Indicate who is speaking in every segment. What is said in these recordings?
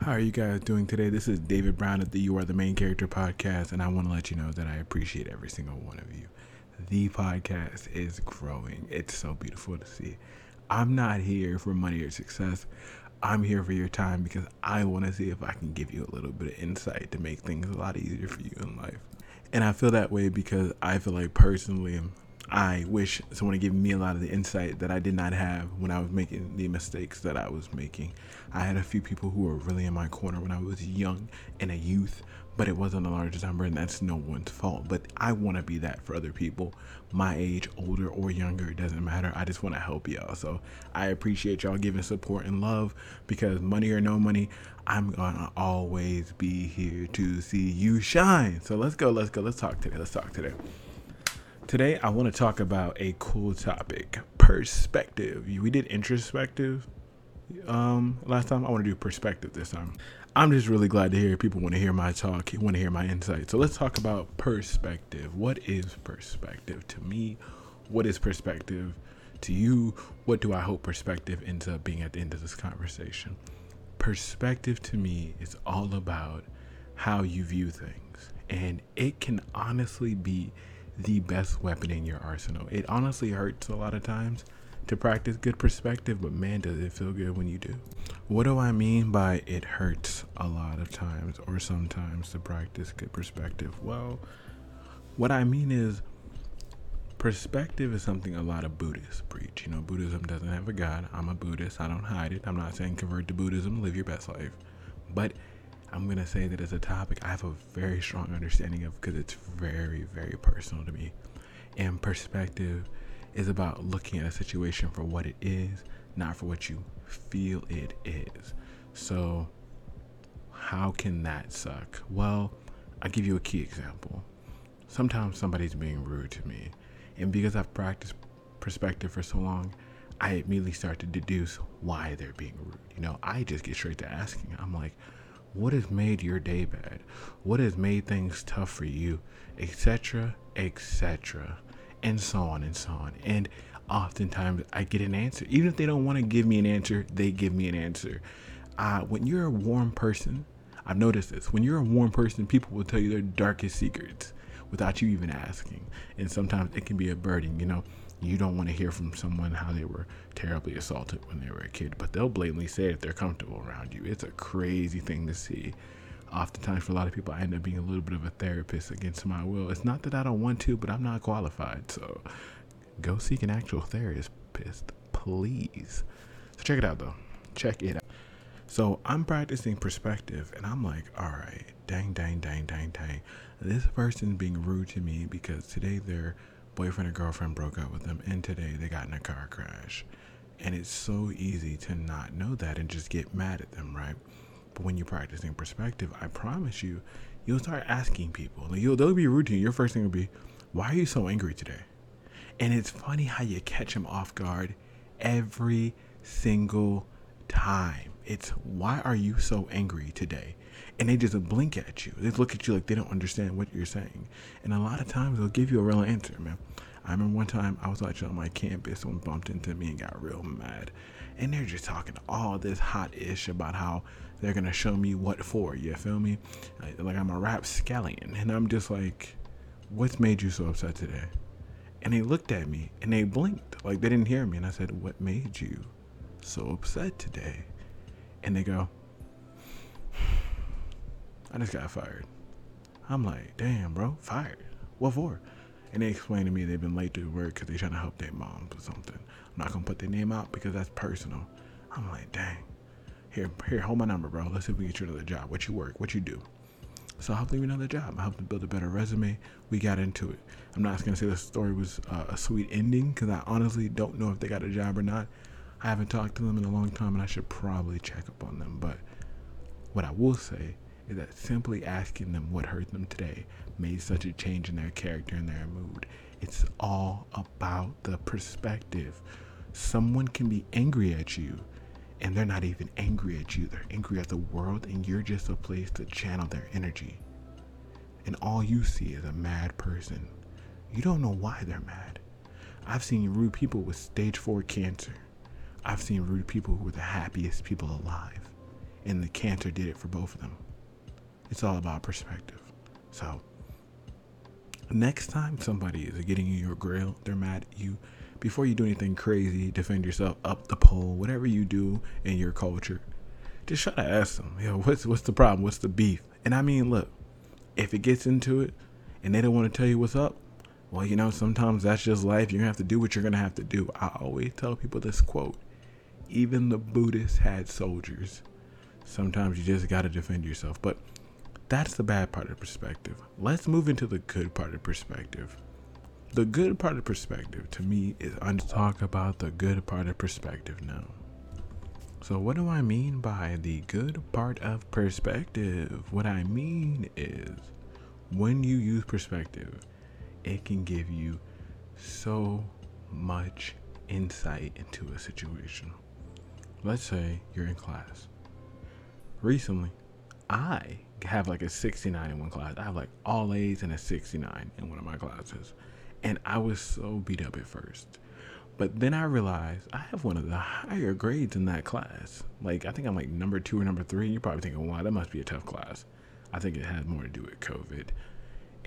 Speaker 1: How are you guys doing today? This is David Brown at the You Are the Main Character podcast, and I want to let you know that I appreciate every single one of you. The podcast is growing. It's so beautiful to see. I'm not here for money or success. I'm here for your time because I want to see if I can give you a little bit of insight to make things a lot easier for you in life. And I feel that way because I feel like personally, I wish someone had given me a lot of the insight that I did not have when I was making the mistakes that I was making. I had a few people who were really in my corner when I was young and a youth, but it wasn't a large number, and that's no one's fault. But I want to be that for other people, my age, older or younger, it doesn't matter. I just want to help y'all. So I appreciate y'all giving support and love because money or no money, I'm gonna always be here to see you shine. So let's go, let's go, let's talk today. Let's talk today. Today, I want to talk about a cool topic perspective. We did introspective um, last time. I want to do perspective this time. I'm just really glad to hear people want to hear my talk, want to hear my insight. So let's talk about perspective. What is perspective to me? What is perspective to you? What do I hope perspective ends up being at the end of this conversation? Perspective to me is all about how you view things. And it can honestly be the best weapon in your arsenal. It honestly hurts a lot of times to practice good perspective, but man, does it feel good when you do. What do I mean by it hurts a lot of times or sometimes to practice good perspective? Well, what I mean is perspective is something a lot of Buddhists preach. You know, Buddhism doesn't have a God. I'm a Buddhist. I don't hide it. I'm not saying convert to Buddhism, live your best life. But I'm to say that as a topic I have a very strong understanding of because it's very, very personal to me. And perspective is about looking at a situation for what it is, not for what you feel it is. So, how can that suck? Well, I'll give you a key example. Sometimes somebody's being rude to me, and because I've practiced perspective for so long, I immediately start to deduce why they're being rude. You know, I just get straight to asking. I'm like, what has made your day bad? What has made things tough for you? Etc. Etc. And so on and so on. And oftentimes I get an answer. Even if they don't want to give me an answer, they give me an answer. Uh, when you're a warm person, I've noticed this. When you're a warm person, people will tell you their darkest secrets without you even asking. And sometimes it can be a burden, you know you don't want to hear from someone how they were terribly assaulted when they were a kid, but they'll blatantly say it if they're comfortable around you. It's a crazy thing to see. Oftentimes, for a lot of people, I end up being a little bit of a therapist against my will. It's not that I don't want to, but I'm not qualified. So go seek an actual therapist, please. So check it out, though. Check it out. So I'm practicing perspective, and I'm like, all right, dang, dang, dang, dang, dang. This person's being rude to me because today they're boyfriend or girlfriend broke up with them, and today they got in a car crash. And it's so easy to not know that and just get mad at them, right? But when you're practicing perspective, I promise you, you'll start asking people. Like you'll, they'll be rude to you. Your first thing will be, "Why are you so angry today?" And it's funny how you catch them off guard every single time. It's why are you so angry today? And they just blink at you. They look at you like they don't understand what you're saying. And a lot of times they'll give you a real answer, man. I remember one time I was actually on my campus, someone bumped into me and got real mad. And they're just talking all this hot ish about how they're gonna show me what for. You feel me? Like I'm a rapscallion. And I'm just like, what's made you so upset today? And they looked at me and they blinked like they didn't hear me. And I said, What made you so upset today? And they go, I just got fired. I'm like, damn, bro, fired. What for? And they explained to me they've been late to work because they're trying to help their moms or something. I'm not gonna put their name out because that's personal. I'm like, dang. Here, here, hold my number, bro. Let's see if we get you another job. What you work? What you do? So I helped them another job. I helped them build a better resume. We got into it. I'm not gonna say the story was uh, a sweet ending because I honestly don't know if they got a job or not. I haven't talked to them in a long time, and I should probably check up on them. But what I will say is that simply asking them what hurt them today made such a change in their character and their mood. It's all about the perspective. Someone can be angry at you and they're not even angry at you, they're angry at the world, and you're just a place to channel their energy. And all you see is a mad person. You don't know why they're mad. I've seen rude people with stage four cancer. I've seen rude people who were the happiest people alive and the cancer did it for both of them. It's all about perspective. So, next time somebody is getting you your grill, they're mad at you. Before you do anything crazy, defend yourself up the pole, whatever you do in your culture, just try to ask them, yo, what's what's the problem? What's the beef? And I mean, look, if it gets into it and they don't want to tell you what's up, well, you know, sometimes that's just life. You're gonna have to do what you're gonna have to do. I always tell people this quote: even the Buddhists had soldiers. Sometimes you just gotta defend yourself. But that's the bad part of perspective. Let's move into the good part of perspective. The good part of perspective to me is I'm talk about the good part of perspective now. So, what do I mean by the good part of perspective? What I mean is when you use perspective, it can give you so much insight into a situation. Let's say you're in class. Recently, I have like a 69 in one class. I have like all A's and a 69 in one of my classes. And I was so beat up at first. But then I realized I have one of the higher grades in that class. Like, I think I'm like number two or number three. You're probably thinking, wow, that must be a tough class. I think it has more to do with COVID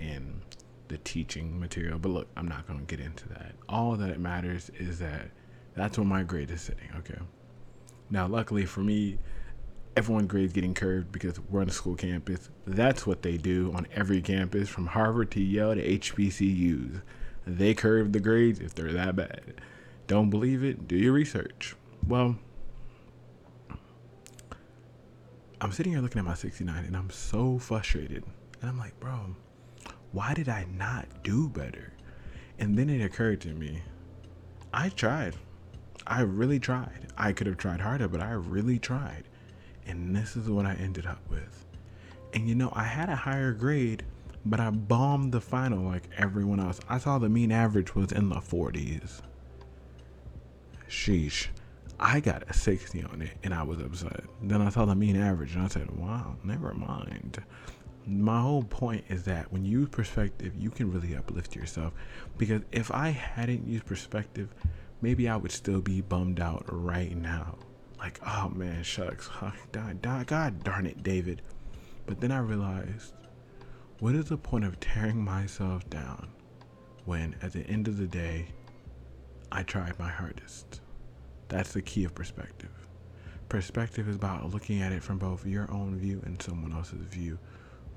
Speaker 1: and the teaching material. But look, I'm not going to get into that. All that it matters is that that's where my grade is sitting. Okay. Now, luckily for me, everyone grades getting curved because we're on a school campus. That's what they do on every campus, from Harvard to Yale to HBCUs. They curve the grades if they're that bad. Don't believe it? Do your research. Well, I'm sitting here looking at my 69 and I'm so frustrated. And I'm like, bro, why did I not do better? And then it occurred to me, I tried. I really tried. I could have tried harder, but I really tried. And this is what I ended up with. And you know, I had a higher grade, but I bombed the final like everyone else. I saw the mean average was in the 40s. Sheesh. I got a 60 on it and I was upset. Then I saw the mean average and I said, wow, never mind. My whole point is that when you use perspective, you can really uplift yourself. Because if I hadn't used perspective, maybe I would still be bummed out right now like, oh man, shucks, God, God darn it, David. But then I realized, what is the point of tearing myself down when at the end of the day, I tried my hardest? That's the key of perspective. Perspective is about looking at it from both your own view and someone else's view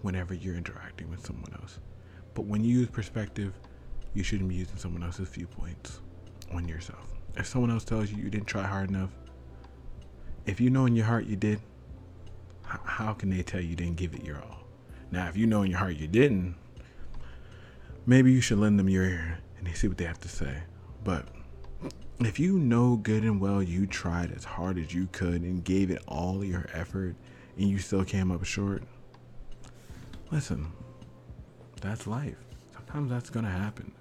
Speaker 1: whenever you're interacting with someone else. But when you use perspective, you shouldn't be using someone else's viewpoints on yourself. If someone else tells you you didn't try hard enough, if you know in your heart you did, how can they tell you didn't give it your all? Now, if you know in your heart you didn't, maybe you should lend them your ear and see what they have to say. But if you know good and well you tried as hard as you could and gave it all your effort and you still came up short, listen, that's life. Sometimes that's going to happen.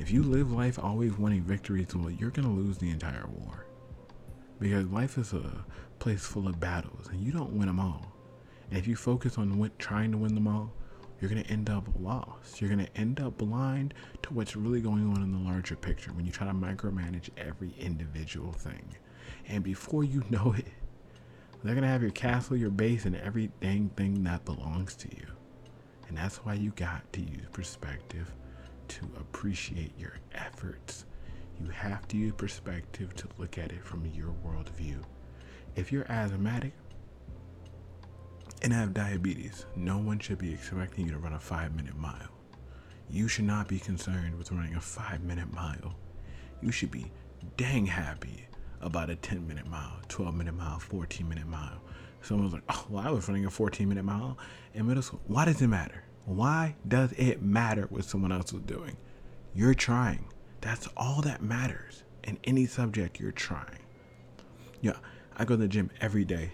Speaker 1: If you live life always wanting victories, well, you're going to lose the entire war because life is a place full of battles and you don't win them all. And if you focus on win- trying to win them all, you're going to end up lost. You're going to end up blind to what's really going on in the larger picture when you try to micromanage every individual thing. And before you know it, they're going to have your castle, your base, and every dang thing that belongs to you. And that's why you got to use perspective to appreciate your efforts have to use perspective to look at it from your worldview. If you're asthmatic and have diabetes, no one should be expecting you to run a five minute mile. You should not be concerned with running a five minute mile. You should be dang happy about a 10 minute mile, 12 minute mile, 14 minute mile. Someone's like, oh, well, I was running a 14 minute mile in middle school. Why does it matter? Why does it matter what someone else was doing? You're trying. That's all that matters in any subject you're trying. Yeah, I go to the gym every day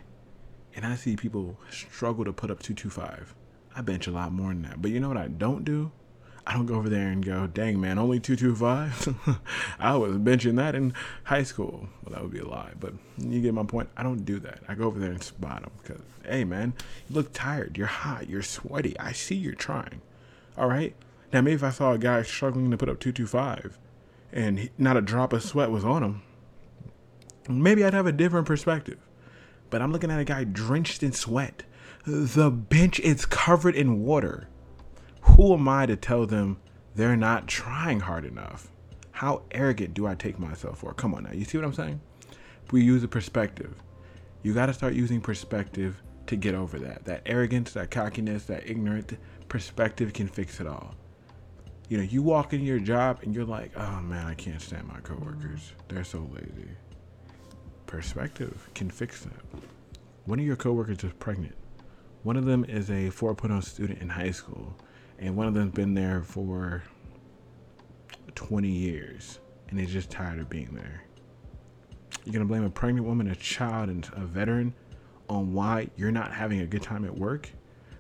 Speaker 1: and I see people struggle to put up 225. I bench a lot more than that. But you know what I don't do? I don't go over there and go, dang man, only 225? I was benching that in high school. Well, that would be a lie, but you get my point. I don't do that. I go over there and spot them because, hey man, you look tired. You're hot. You're sweaty. I see you're trying. All right? Now, maybe if I saw a guy struggling to put up 225 and not a drop of sweat was on him, maybe I'd have a different perspective. But I'm looking at a guy drenched in sweat. The bench is covered in water. Who am I to tell them they're not trying hard enough? How arrogant do I take myself for? Come on now. You see what I'm saying? We use a perspective. You got to start using perspective to get over that. That arrogance, that cockiness, that ignorant perspective can fix it all. You know, you walk in your job and you're like, oh man, I can't stand my coworkers. They're so lazy. Perspective can fix that. One of your coworkers is pregnant. One of them is a 4.0 student in high school, and one of them's been there for 20 years and is just tired of being there. You're gonna blame a pregnant woman, a child, and a veteran on why you're not having a good time at work?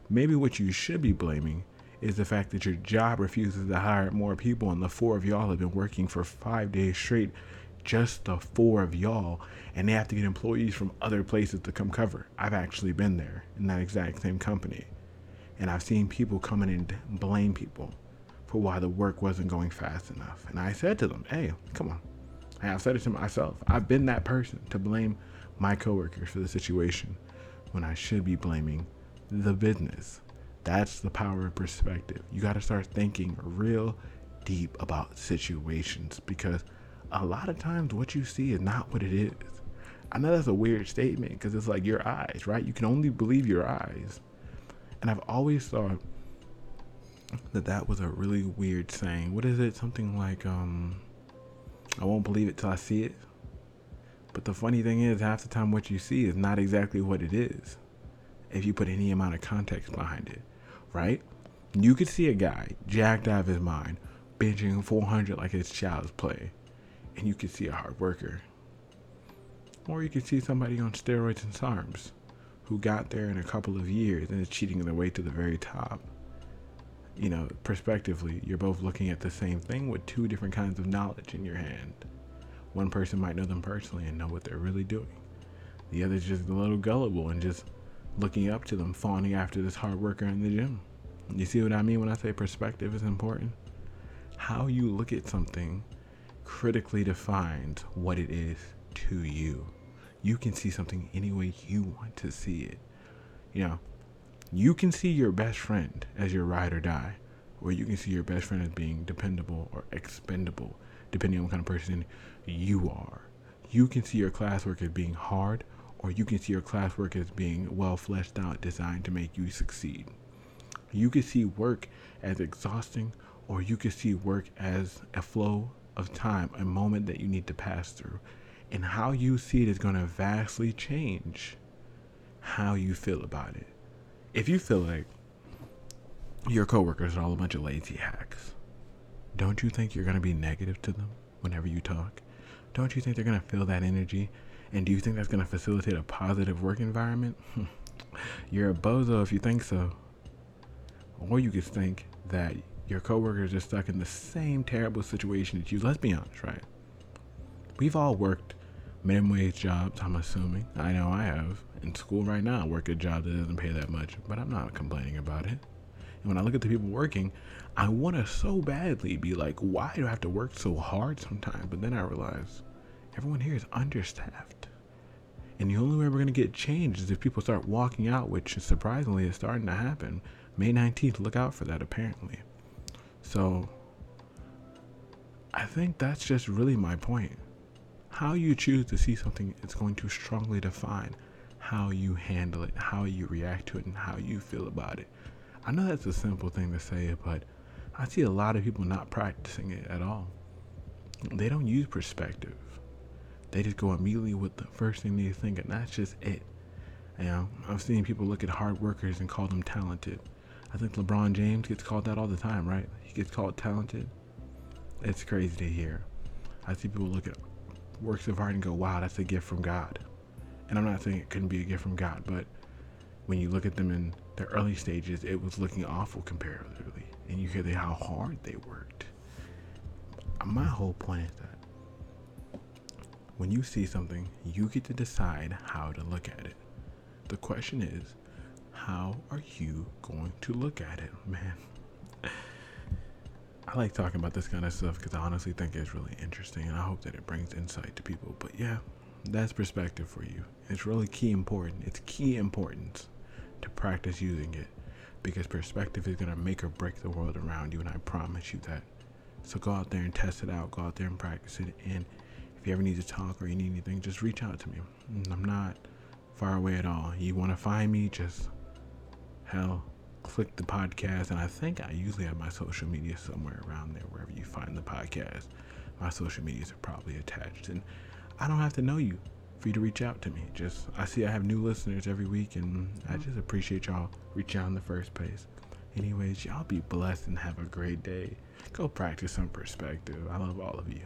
Speaker 1: Maybe what you should be blaming is the fact that your job refuses to hire more people, and the four of y'all have been working for five days straight, just the four of y'all, and they have to get employees from other places to come cover. I've actually been there in that exact same company, and I've seen people come in and blame people for why the work wasn't going fast enough. And I said to them, hey, come on. And I've said it to myself. I've been that person to blame my coworkers for the situation when I should be blaming the business. That's the power of perspective. You got to start thinking real deep about situations because a lot of times what you see is not what it is. I know that's a weird statement because it's like your eyes, right? You can only believe your eyes. And I've always thought that that was a really weird saying. What is it? Something like, um, I won't believe it till I see it. But the funny thing is, half the time what you see is not exactly what it is if you put any amount of context behind it, right? You could see a guy jacked out of his mind, benching 400 like it's child's play, and you could see a hard worker. Or you could see somebody on steroids and SARMs who got there in a couple of years and is cheating their way to the very top. You know, prospectively, you're both looking at the same thing with two different kinds of knowledge in your hand. One person might know them personally and know what they're really doing. The other's just a little gullible and just looking up to them, fawning after this hard worker in the gym. You see what I mean when I say perspective is important? How you look at something critically defines what it is to you. You can see something any way you want to see it. You know, you can see your best friend as your ride or die, or you can see your best friend as being dependable or expendable, depending on what kind of person you are. You can see your classwork as being hard, or you can see your classwork as being well fleshed out, designed to make you succeed. You can see work as exhausting, or you can see work as a flow of time, a moment that you need to pass through. And how you see it is going to vastly change how you feel about it. If you feel like your coworkers are all a bunch of lazy hacks, don't you think you're going to be negative to them whenever you talk? Don't you think they're going to feel that energy? And do you think that's going to facilitate a positive work environment? You're a bozo if you think so. Or you could think that your coworkers are stuck in the same terrible situation that you. Let's be honest, right? We've all worked minimum wage jobs, I'm assuming. I know I have. In school right now, I work a job that doesn't pay that much, but I'm not complaining about it. And when I look at the people working, I want to so badly be like, why do I have to work so hard sometimes? But then I realize everyone here is understaffed. And the only way we're going to get change is if people start walking out, which surprisingly is starting to happen. May 19th, look out for that apparently. So I think that's just really my point. How you choose to see something is going to strongly define how you handle it, how you react to it, and how you feel about it. I know that's a simple thing to say, but I see a lot of people not practicing it at all. They don't use perspective. They just go immediately with the first thing they think, and that's just it. You know, I've seen people look at hard workers and call them talented. I think LeBron James gets called that all the time, right? He gets called talented. It's crazy to hear. I see people look at works of art and go, wow, that's a gift from God. And I'm not saying it couldn't be a gift from God, but when you look at them in their early stages, it was looking awful comparatively. And you hear how hard they worked. My whole point is that when you see something, you get to decide how to look at it. The question is, how are you going to look at it, man? I like talking about this kind of stuff because I honestly think it's really interesting and I hope that it brings insight to people. But yeah, that's perspective for you. It's really key important. It's key importance to practice using it because perspective is going to make or break the world around you, and I promise you that. So go out there and test it out. Go out there and practice it. And if you ever need to talk or you need anything, just reach out to me. Mm, I'm not far away at all. You want to find me, just hell, click the podcast. And I think I usually have my social media somewhere around there, wherever you find the podcast. My social medias are probably attached. And I don't have to know you for you to reach out to me. Just I see I have new listeners every week, and I mm-hmm. just appreciate y'all reaching out in the first place. Anyways, y'all be blessed and have a great day. Go practice some perspective. I love all of you.